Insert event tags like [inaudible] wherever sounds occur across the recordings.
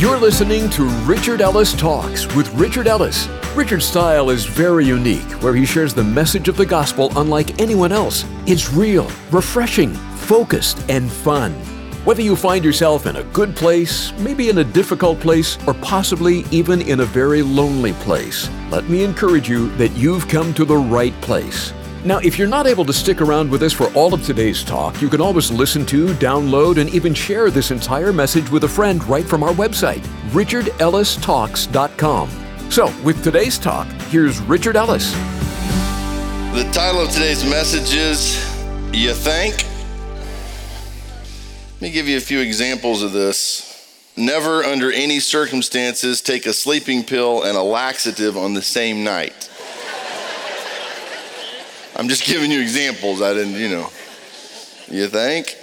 You're listening to Richard Ellis Talks with Richard Ellis. Richard's style is very unique, where he shares the message of the gospel unlike anyone else. It's real, refreshing, focused, and fun. Whether you find yourself in a good place, maybe in a difficult place, or possibly even in a very lonely place, let me encourage you that you've come to the right place. Now, if you're not able to stick around with us for all of today's talk, you can always listen to, download, and even share this entire message with a friend right from our website, richardellistalks.com. So, with today's talk, here's Richard Ellis. The title of today's message is You Think? Let me give you a few examples of this. Never, under any circumstances, take a sleeping pill and a laxative on the same night. I'm just giving you examples. I didn't, you know. You think?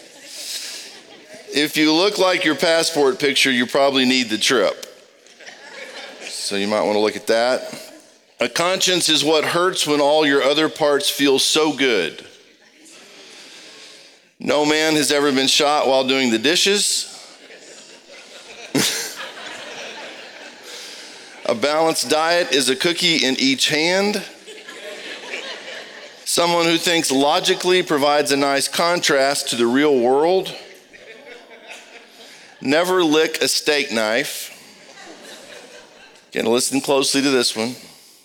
If you look like your passport picture, you probably need the trip. So you might want to look at that. A conscience is what hurts when all your other parts feel so good. No man has ever been shot while doing the dishes. [laughs] a balanced diet is a cookie in each hand. Someone who thinks logically provides a nice contrast to the real world. Never lick a steak knife. Again, listen closely to this one.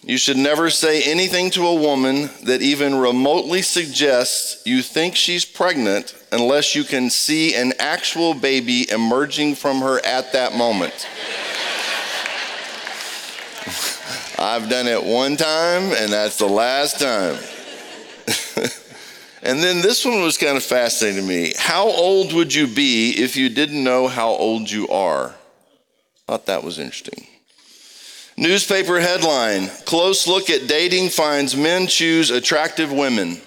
You should never say anything to a woman that even remotely suggests you think she's pregnant unless you can see an actual baby emerging from her at that moment. [laughs] I've done it one time, and that's the last time. And then this one was kind of fascinating to me. How old would you be if you didn't know how old you are? Thought that was interesting. Newspaper headline Close look at dating finds men choose attractive women.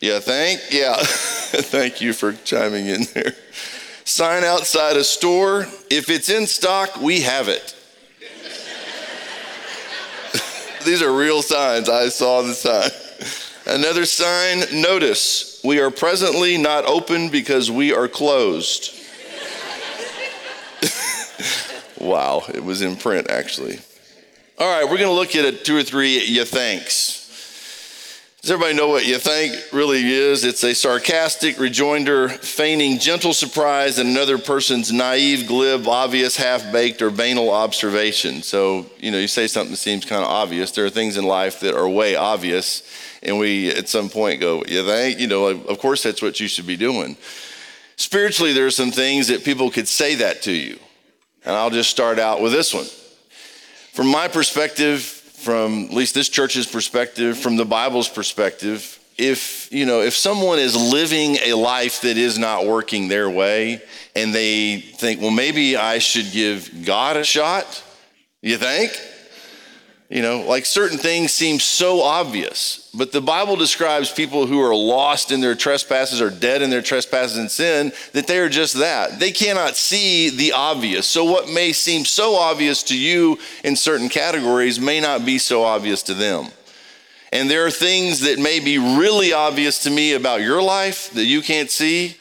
Yeah, thank yeah. [laughs] Thank you for chiming in there. Sign outside a store. If it's in stock, we have it. [laughs] These are real signs. I saw the sign. Another sign notice, we are presently not open because we are closed. [laughs] wow, it was in print actually. All right, we're going to look at a two or three you thanks. Does everybody know what you think really is? It's a sarcastic rejoinder, feigning gentle surprise at another person's naive, glib, obvious, half baked, or banal observation. So, you know, you say something that seems kind of obvious. There are things in life that are way obvious, and we at some point go, You think? You know, of course that's what you should be doing. Spiritually, there are some things that people could say that to you. And I'll just start out with this one. From my perspective, from at least this church's perspective, from the Bible's perspective, if you know if someone is living a life that is not working their way and they think well maybe i should give god a shot you think you know, like certain things seem so obvious, but the Bible describes people who are lost in their trespasses or dead in their trespasses and sin that they are just that. They cannot see the obvious. So, what may seem so obvious to you in certain categories may not be so obvious to them. And there are things that may be really obvious to me about your life that you can't see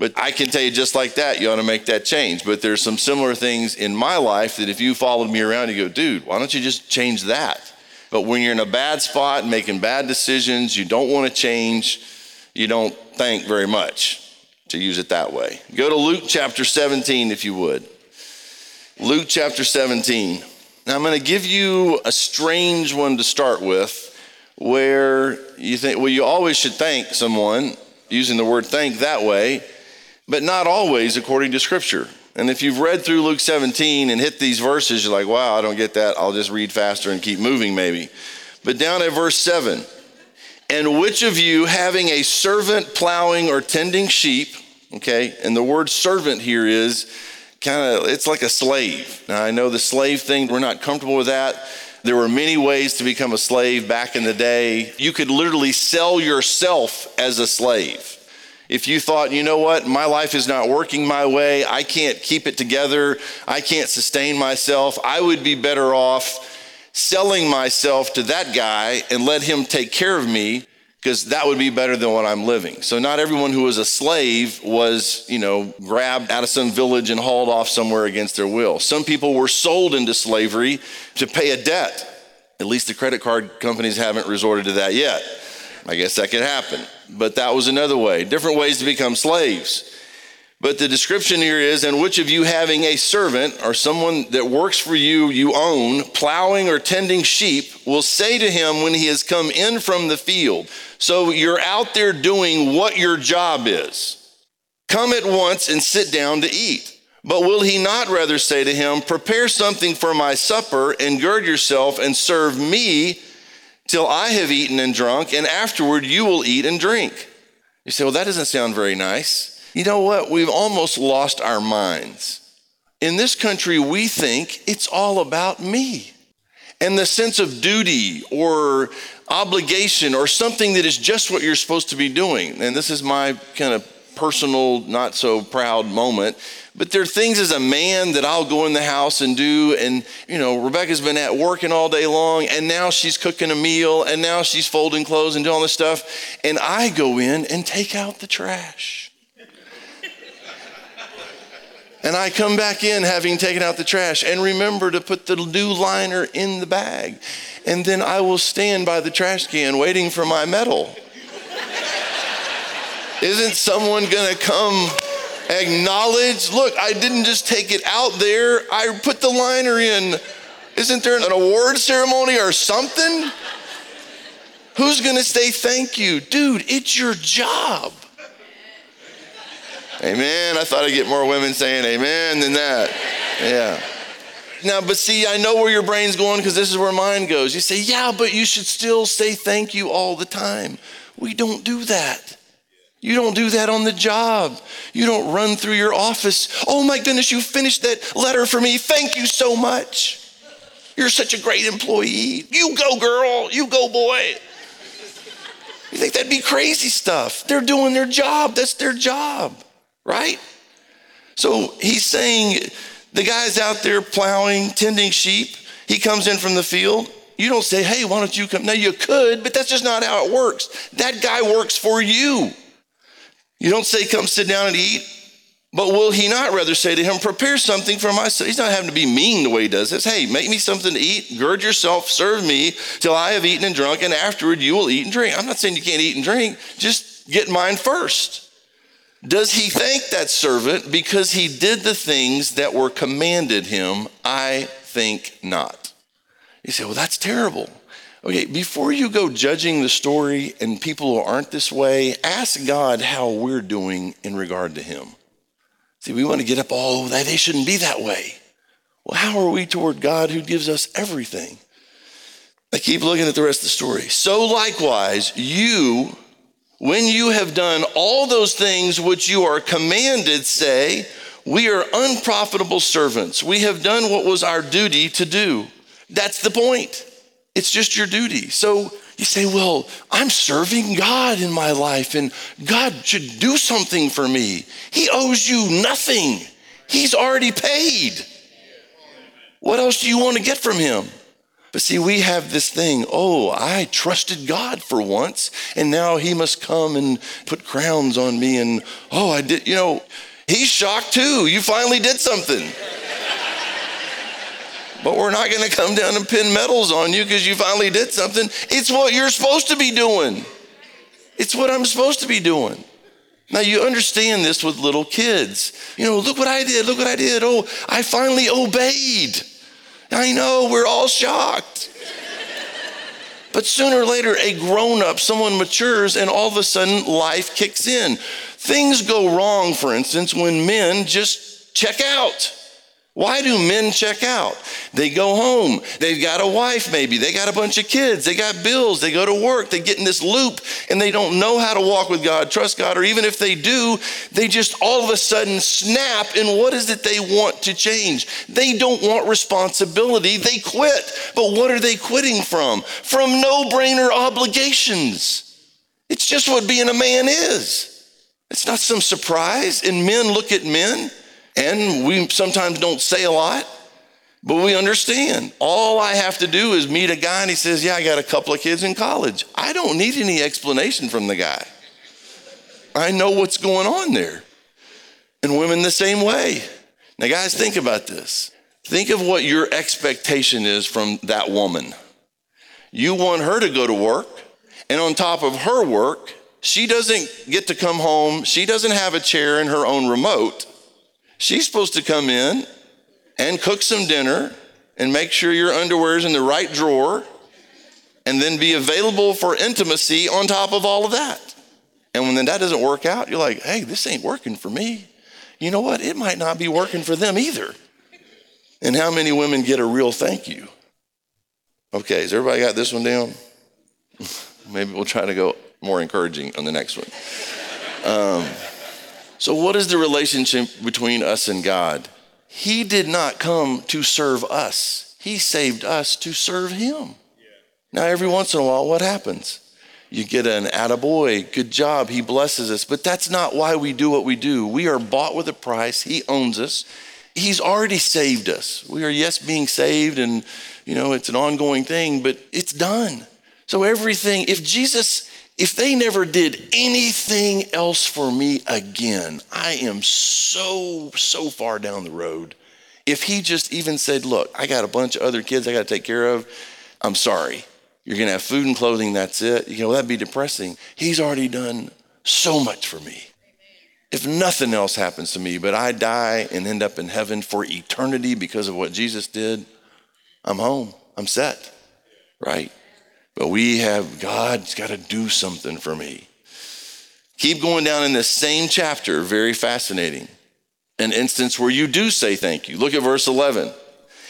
but I can tell you just like that, you ought to make that change. But there's some similar things in my life that if you followed me around, you go, dude, why don't you just change that? But when you're in a bad spot, making bad decisions, you don't want to change, you don't think very much, to use it that way. Go to Luke chapter 17, if you would. Luke chapter 17. Now, I'm going to give you a strange one to start with where you think, well, you always should thank someone using the word thank that way but not always according to Scripture. And if you've read through Luke 17 and hit these verses, you're like, wow, I don't get that. I'll just read faster and keep moving, maybe. But down at verse 7, and which of you having a servant plowing or tending sheep, okay, and the word servant here is kind of, it's like a slave. Now, I know the slave thing, we're not comfortable with that. There were many ways to become a slave back in the day. You could literally sell yourself as a slave if you thought, you know what, my life is not working my way, I can't keep it together, I can't sustain myself, I would be better off selling myself to that guy and let him take care of me because that would be better than what I'm living. So not everyone who was a slave was, you know, grabbed out of some village and hauled off somewhere against their will. Some people were sold into slavery to pay a debt. At least the credit card companies haven't resorted to that yet. I guess that could happen. But that was another way. Different ways to become slaves. But the description here is, and which of you having a servant or someone that works for you, you own, plowing or tending sheep, will say to him when he has come in from the field. So you're out there doing what your job is. Come at once and sit down to eat. But will he not rather say to him, Prepare something for my supper and gird yourself and serve me till I have eaten and drunk, and afterward you will eat and drink? You say, Well, that doesn't sound very nice. You know what? We've almost lost our minds. In this country, we think it's all about me. And the sense of duty or obligation or something that is just what you're supposed to be doing. And this is my kind of personal, not so proud moment. But there are things as a man that I'll go in the house and do. And, you know, Rebecca's been at working all day long, and now she's cooking a meal, and now she's folding clothes and doing all this stuff. And I go in and take out the trash. And I come back in having taken out the trash and remember to put the new liner in the bag. And then I will stand by the trash can waiting for my medal. Isn't someone gonna come acknowledge, look, I didn't just take it out there, I put the liner in. Isn't there an award ceremony or something? Who's gonna say thank you? Dude, it's your job. Amen. I thought I'd get more women saying amen than that. Yeah. Now, but see, I know where your brain's going because this is where mine goes. You say, yeah, but you should still say thank you all the time. We don't do that. You don't do that on the job. You don't run through your office. Oh my goodness, you finished that letter for me. Thank you so much. You're such a great employee. You go, girl. You go, boy. You think that'd be crazy stuff? They're doing their job. That's their job right? So he's saying the guy's out there plowing, tending sheep. He comes in from the field. You don't say, hey, why don't you come? Now you could, but that's just not how it works. That guy works for you. You don't say, come sit down and eat. But will he not rather say to him, prepare something for myself? He's not having to be mean the way he does this. Hey, make me something to eat, gird yourself, serve me till I have eaten and drunk, and afterward you will eat and drink. I'm not saying you can't eat and drink, just get mine first. Does he thank that servant because he did the things that were commanded him? I think not. You say, well, that's terrible. Okay, before you go judging the story and people who aren't this way, ask God how we're doing in regard to him. See, we want to get up, oh, they shouldn't be that way. Well, how are we toward God who gives us everything? I keep looking at the rest of the story. So likewise, you when you have done all those things which you are commanded, say, We are unprofitable servants. We have done what was our duty to do. That's the point. It's just your duty. So you say, Well, I'm serving God in my life, and God should do something for me. He owes you nothing, He's already paid. What else do you want to get from Him? But see, we have this thing oh, I trusted God for once, and now he must come and put crowns on me. And oh, I did, you know, he's shocked too. You finally did something. But we're not going to come down and pin medals on you because you finally did something. It's what you're supposed to be doing, it's what I'm supposed to be doing. Now, you understand this with little kids. You know, look what I did, look what I did. Oh, I finally obeyed. I know, we're all shocked. but sooner or later, a grown up, someone matures, and all of a sudden life kicks in. Things go wrong, for instance, when men just check out. Why do men check out? They go home. They've got a wife, maybe. They got a bunch of kids. They got bills. They go to work. They get in this loop and they don't know how to walk with God, trust God, or even if they do, they just all of a sudden snap. And what is it they want to change? They don't want responsibility. They quit. But what are they quitting from? From no brainer obligations. It's just what being a man is. It's not some surprise. And men look at men and we sometimes don't say a lot. But we understand. All I have to do is meet a guy and he says, Yeah, I got a couple of kids in college. I don't need any explanation from the guy. I know what's going on there. And women the same way. Now, guys, think about this. Think of what your expectation is from that woman. You want her to go to work, and on top of her work, she doesn't get to come home. She doesn't have a chair in her own remote. She's supposed to come in and cook some dinner and make sure your underwear is in the right drawer and then be available for intimacy on top of all of that. And when that doesn't work out, you're like, hey, this ain't working for me. You know what? It might not be working for them either. And how many women get a real thank you? Okay, has everybody got this one down? [laughs] Maybe we'll try to go more encouraging on the next one. Um, so, what is the relationship between us and God? He did not come to serve us, He saved us to serve Him. Now, every once in a while, what happens? You get an attaboy, good job, he blesses us. But that's not why we do what we do. We are bought with a price, he owns us. He's already saved us. We are, yes, being saved, and you know, it's an ongoing thing, but it's done. So everything, if Jesus, if they never did anything else for me again, I am so, so far down the road. If he just even said, Look, I got a bunch of other kids I got to take care of, I'm sorry. You're going to have food and clothing, that's it. You know, that'd be depressing. He's already done so much for me. If nothing else happens to me, but I die and end up in heaven for eternity because of what Jesus did, I'm home. I'm set, right? But we have, God's got to do something for me. Keep going down in this same chapter, very fascinating. An instance where you do say thank you. Look at verse 11.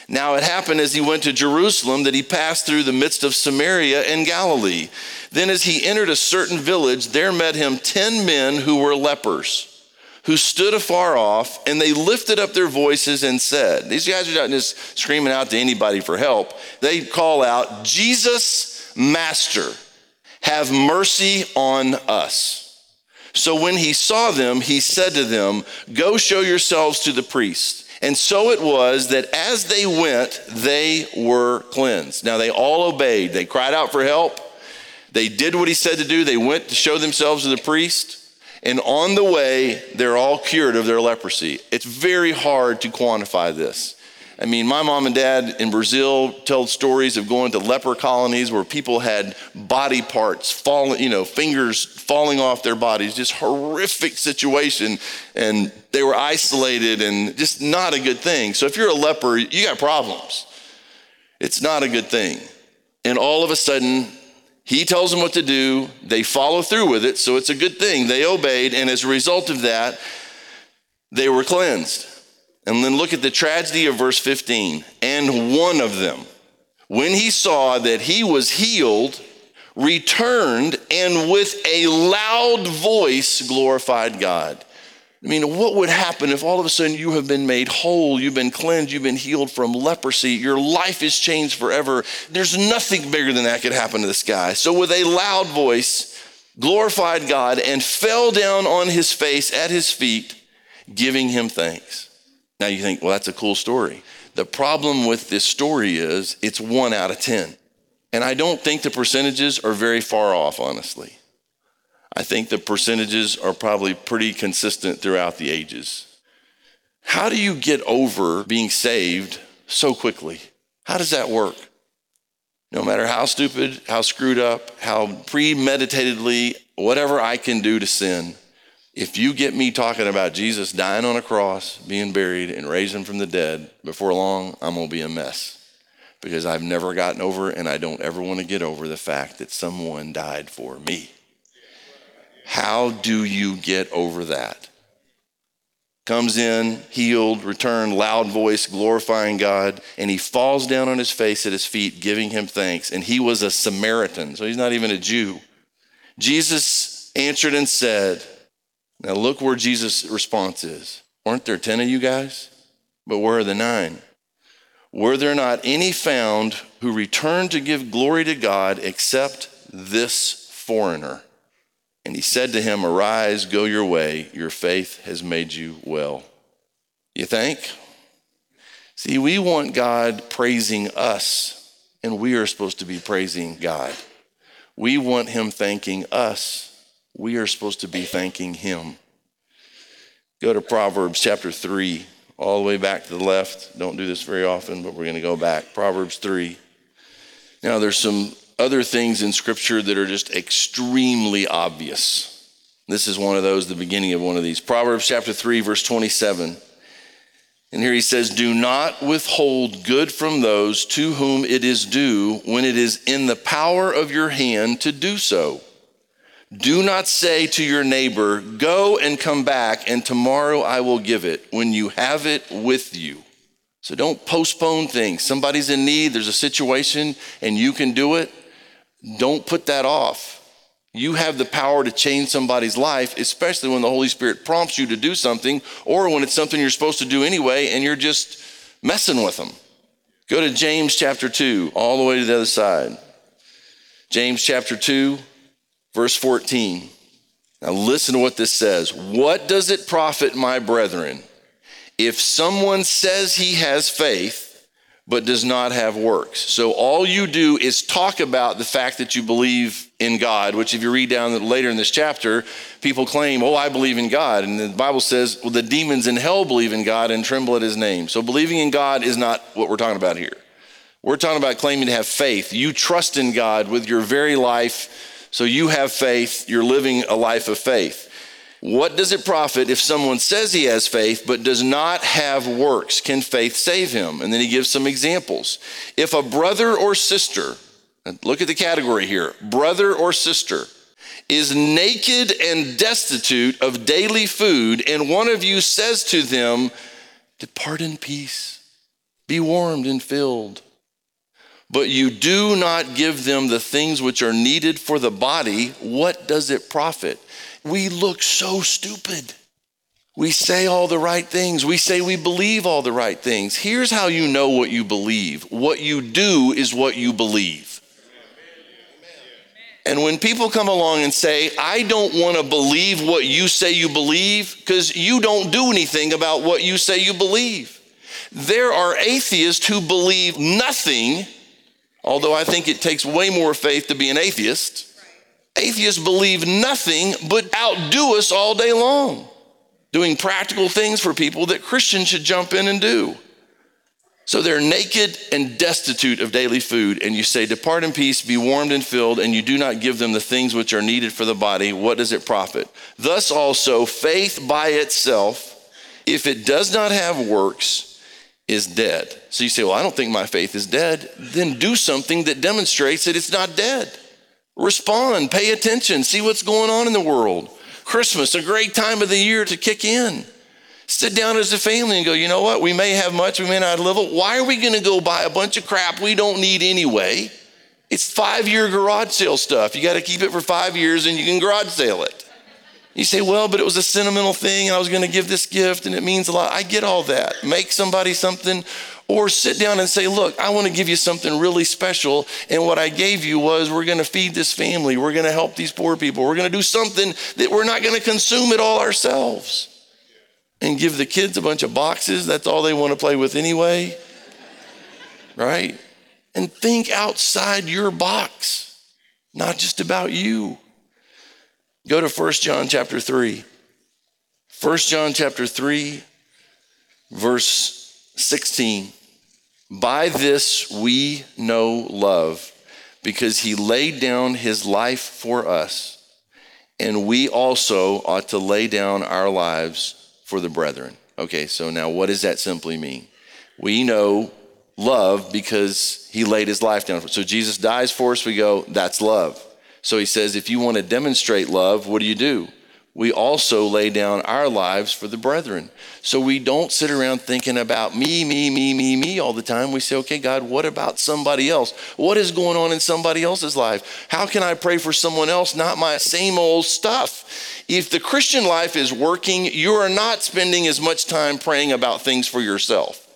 Now it happened as he went to Jerusalem that he passed through the midst of Samaria and Galilee. Then, as he entered a certain village, there met him ten men who were lepers, who stood afar off, and they lifted up their voices and said, These guys are not just screaming out to anybody for help. They call out, Jesus, Master, have mercy on us. So when he saw them, he said to them, Go show yourselves to the priest. And so it was that as they went, they were cleansed. Now they all obeyed. They cried out for help. They did what he said to do. They went to show themselves to the priest. And on the way, they're all cured of their leprosy. It's very hard to quantify this. I mean, my mom and dad in Brazil told stories of going to leper colonies where people had body parts falling, you know, fingers falling off their bodies, just horrific situation. And they were isolated and just not a good thing. So if you're a leper, you got problems. It's not a good thing. And all of a sudden, he tells them what to do. They follow through with it. So it's a good thing. They obeyed. And as a result of that, they were cleansed. And then look at the tragedy of verse 15. And one of them, when he saw that he was healed, returned and with a loud voice glorified God. I mean, what would happen if all of a sudden you have been made whole, you've been cleansed, you've been healed from leprosy, your life is changed forever? There's nothing bigger than that could happen to this guy. So, with a loud voice, glorified God and fell down on his face at his feet, giving him thanks. Now you think, well, that's a cool story. The problem with this story is it's one out of 10. And I don't think the percentages are very far off, honestly. I think the percentages are probably pretty consistent throughout the ages. How do you get over being saved so quickly? How does that work? No matter how stupid, how screwed up, how premeditatedly, whatever I can do to sin, if you get me talking about Jesus dying on a cross, being buried, and raising from the dead, before long, I'm going to be a mess. Because I've never gotten over, and I don't ever want to get over the fact that someone died for me. How do you get over that? Comes in, healed, returned, loud voice, glorifying God, and he falls down on his face at his feet, giving him thanks. And he was a Samaritan, so he's not even a Jew. Jesus answered and said, now look where Jesus' response is. Weren't there 10 of you guys? But where are the nine? Were there not any found who returned to give glory to God except this foreigner? And he said to him, Arise, go your way, your faith has made you well. You think? See, we want God praising us, and we are supposed to be praising God. We want Him thanking us. We are supposed to be thanking Him. Go to Proverbs chapter 3, all the way back to the left. Don't do this very often, but we're going to go back. Proverbs 3. Now, there's some other things in Scripture that are just extremely obvious. This is one of those, the beginning of one of these. Proverbs chapter 3, verse 27. And here he says, Do not withhold good from those to whom it is due when it is in the power of your hand to do so. Do not say to your neighbor, Go and come back, and tomorrow I will give it when you have it with you. So don't postpone things. Somebody's in need, there's a situation, and you can do it. Don't put that off. You have the power to change somebody's life, especially when the Holy Spirit prompts you to do something or when it's something you're supposed to do anyway and you're just messing with them. Go to James chapter 2, all the way to the other side. James chapter 2, verse 14. Now listen to what this says. What does it profit, my brethren, if someone says he has faith? but does not have works. So all you do is talk about the fact that you believe in God, which if you read down later in this chapter, people claim, oh, I believe in God. And the Bible says, well, the demons in hell believe in God and tremble at his name. So believing in God is not what we're talking about here. We're talking about claiming to have faith. You trust in God with your very life. So you have faith. You're living a life of faith. What does it profit if someone says he has faith but does not have works? Can faith save him? And then he gives some examples. If a brother or sister, look at the category here brother or sister, is naked and destitute of daily food, and one of you says to them, Depart in peace, be warmed and filled. But you do not give them the things which are needed for the body, what does it profit? we look so stupid. We say all the right things. We say we believe all the right things. Here's how you know what you believe what you do is what you believe. And when people come along and say, I don't want to believe what you say you believe, because you don't do anything about what you say you believe. There are atheists who believe nothing, although I think it takes way more faith to be an atheist Atheists believe nothing but outdo us all day long, doing practical things for people that Christians should jump in and do. So they're naked and destitute of daily food, and you say, Depart in peace, be warmed and filled, and you do not give them the things which are needed for the body. What does it profit? Thus also, faith by itself, if it does not have works, is dead. So you say, Well, I don't think my faith is dead. Then do something that demonstrates that it's not dead. Respond, pay attention, see what's going on in the world. Christmas, a great time of the year to kick in. Sit down as a family and go, you know what? We may have much, we may not have little. Why are we going to go buy a bunch of crap we don't need anyway? It's five year garage sale stuff. You got to keep it for five years and you can garage sale it. You say, well, but it was a sentimental thing and I was going to give this gift and it means a lot. I get all that. Make somebody something or sit down and say, Look, I want to give you something really special. And what I gave you was we're going to feed this family, we're going to help these poor people, we're going to do something that we're not going to consume it all ourselves. And give the kids a bunch of boxes. That's all they want to play with anyway. Right? And think outside your box, not just about you. Go to 1 John chapter 3. 1 John chapter 3, verse 16. By this we know love, because he laid down his life for us, and we also ought to lay down our lives for the brethren. Okay, so now what does that simply mean? We know love because he laid his life down. So Jesus dies for us, we go, that's love. So he says, if you want to demonstrate love, what do you do? we also lay down our lives for the brethren. So we don't sit around thinking about me, me, me, me, me all the time. We say, okay, God, what about somebody else? What is going on in somebody else's life? How can I pray for someone else, not my same old stuff? If the Christian life is working, you are not spending as much time praying about things for yourself.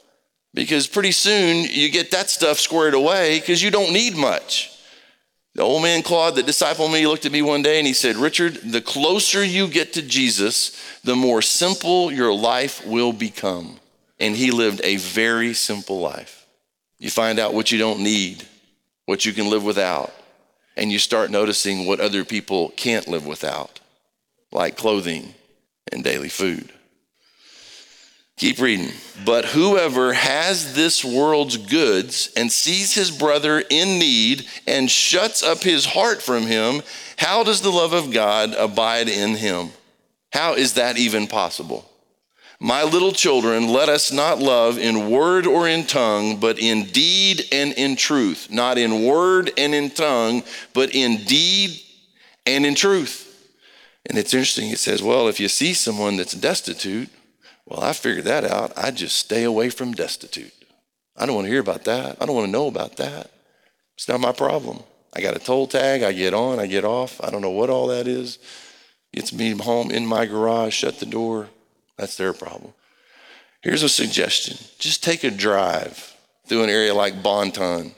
Because pretty soon you get that stuff squared away because you don't need much. The old man Claude that discipled me looked at me one day and he said, Richard, the closer you get to Jesus, the more simple your life will become. and he lived a very simple life. You find out what you don't need, what you can live without, and you start noticing what other people can't live without, like clothing and daily food. Keep reading. But whoever has this world's goods and sees his brother in need and shuts up his heart from him, how does the love of God abide in him? How is that even possible? My little children, let us not love in word or in tongue, but in deed and in truth. Not in word and in tongue, but in deed and in truth. And it's interesting, it says, well, if you see someone that's destitute, well, I figured that out. I just stay away from destitute. I don't want to hear about that. I don't want to know about that. It's not my problem. I got a toll tag. I get on, I get off. I don't know what all that is. Gets me home in my garage, shut the door. That's their problem. Here's a suggestion just take a drive through an area like Bonton.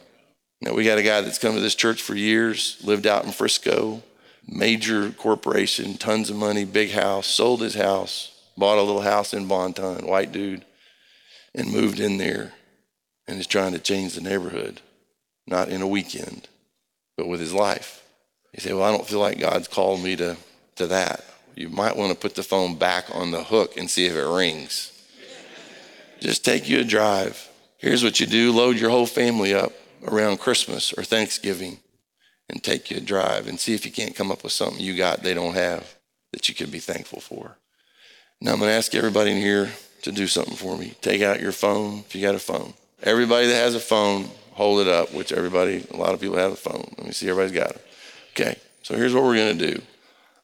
Now, we got a guy that's come to this church for years, lived out in Frisco, major corporation, tons of money, big house, sold his house, bought a little house in Bonton, white dude, and moved in there and is trying to change the neighborhood, not in a weekend, but with his life. He said, Well, I don't feel like God's called me to, to that. You might want to put the phone back on the hook and see if it rings. Just take you a drive. Here's what you do load your whole family up around Christmas or Thanksgiving and take you a drive and see if you can't come up with something you got they don't have that you could be thankful for. Now I'm going to ask everybody in here to do something for me. Take out your phone if you got a phone. Everybody that has a phone, hold it up, which everybody, a lot of people have a phone. Let me see, everybody's got it. Okay, so here's what we're going to do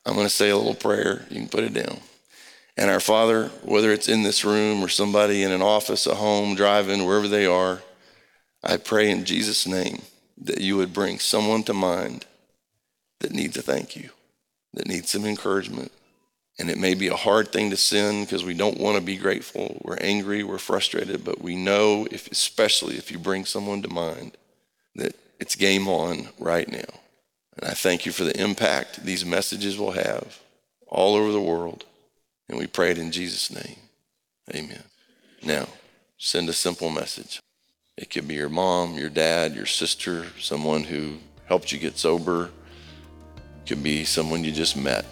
I'm going to say a little prayer. You can put it down. And our Father, whether it's in this room or somebody in an office, a home, driving, wherever they are, I pray in Jesus' name that you would bring someone to mind that needs a thank you, that needs some encouragement, and it may be a hard thing to sin because we don't want to be grateful. We're angry, we're frustrated, but we know, if, especially if you bring someone to mind, that it's game on right now. And I thank you for the impact these messages will have all over the world. And we pray it in Jesus' name. Amen. Now, send a simple message. It could be your mom, your dad, your sister, someone who helped you get sober. It could be someone you just met.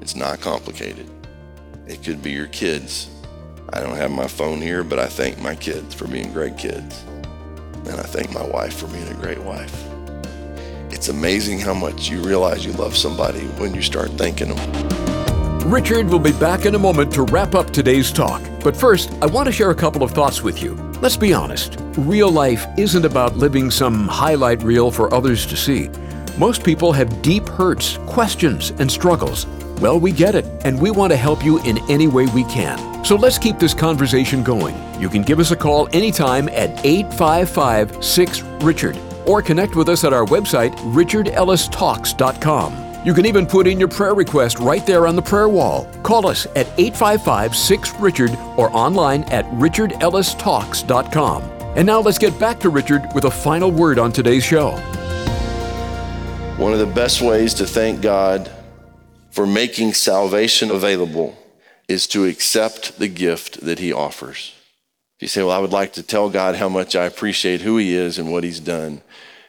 It's not complicated. It could be your kids. I don't have my phone here, but I thank my kids for being great kids. And I thank my wife for being a great wife. It's amazing how much you realize you love somebody when you start thanking them. Richard will be back in a moment to wrap up today's talk. But first, I want to share a couple of thoughts with you. Let's be honest real life isn't about living some highlight reel for others to see. Most people have deep hurts, questions, and struggles. Well, we get it, and we want to help you in any way we can. So let's keep this conversation going. You can give us a call anytime at 855 6 Richard or connect with us at our website, richardellistalks.com. You can even put in your prayer request right there on the prayer wall. Call us at 855 6 Richard or online at richardellistalks.com. And now let's get back to Richard with a final word on today's show. One of the best ways to thank God for making salvation available is to accept the gift that He offers. If you say, Well, I would like to tell God how much I appreciate who He is and what He's done,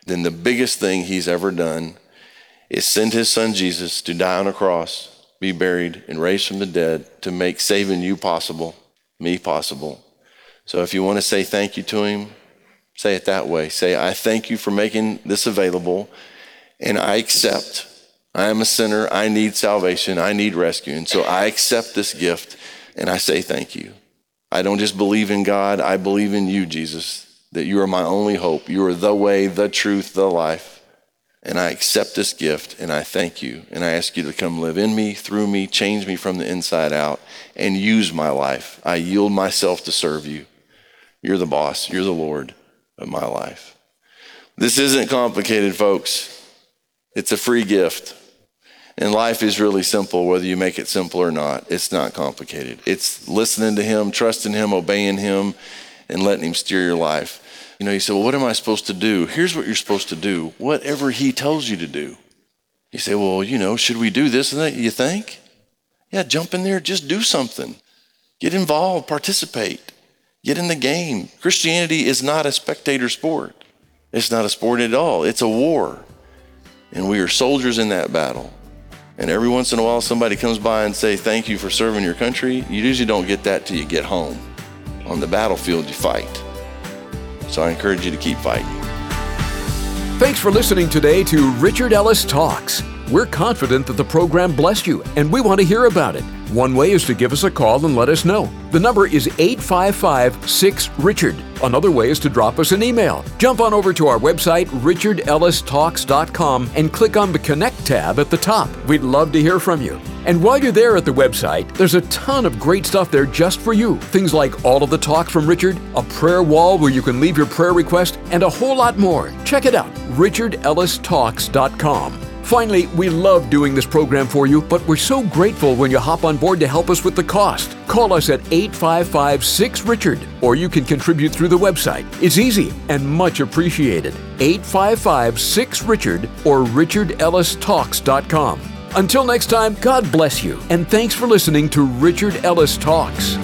then the biggest thing He's ever done is send His Son Jesus to die on a cross, be buried, and raised from the dead to make saving you possible, me possible. So if you want to say thank you to Him, say it that way. Say, I thank you for making this available, and I accept I am a sinner. I need salvation. I need rescue. And so I accept this gift and I say thank you. I don't just believe in God, I believe in you, Jesus, that you are my only hope. You are the way, the truth, the life. And I accept this gift and I thank you. And I ask you to come live in me, through me, change me from the inside out, and use my life. I yield myself to serve you. You're the boss, you're the Lord of my life. This isn't complicated, folks. It's a free gift. And life is really simple, whether you make it simple or not. It's not complicated. It's listening to Him, trusting Him, obeying Him, and letting Him steer your life. You know, you say, Well, what am I supposed to do? Here's what you're supposed to do whatever He tells you to do. You say, Well, you know, should we do this and that? You think? Yeah, jump in there, just do something. Get involved, participate. Get in the game. Christianity is not a spectator sport. It's not a sport at all. It's a war. And we are soldiers in that battle. And every once in a while, somebody comes by and say, thank you for serving your country. You usually don't get that till you get home. On the battlefield, you fight. So I encourage you to keep fighting. Thanks for listening today to Richard Ellis Talks. We're confident that the program blessed you, and we want to hear about it. One way is to give us a call and let us know. The number is 855 6 Richard. Another way is to drop us an email. Jump on over to our website, richardellistalks.com, and click on the Connect tab at the top. We'd love to hear from you. And while you're there at the website, there's a ton of great stuff there just for you. Things like all of the talks from Richard, a prayer wall where you can leave your prayer request, and a whole lot more. Check it out, richardellistalks.com. Finally, we love doing this program for you, but we're so grateful when you hop on board to help us with the cost. Call us at 855 6 Richard, or you can contribute through the website. It's easy and much appreciated. 855 6 Richard or richardellistalks.com. Until next time, God bless you, and thanks for listening to Richard Ellis Talks.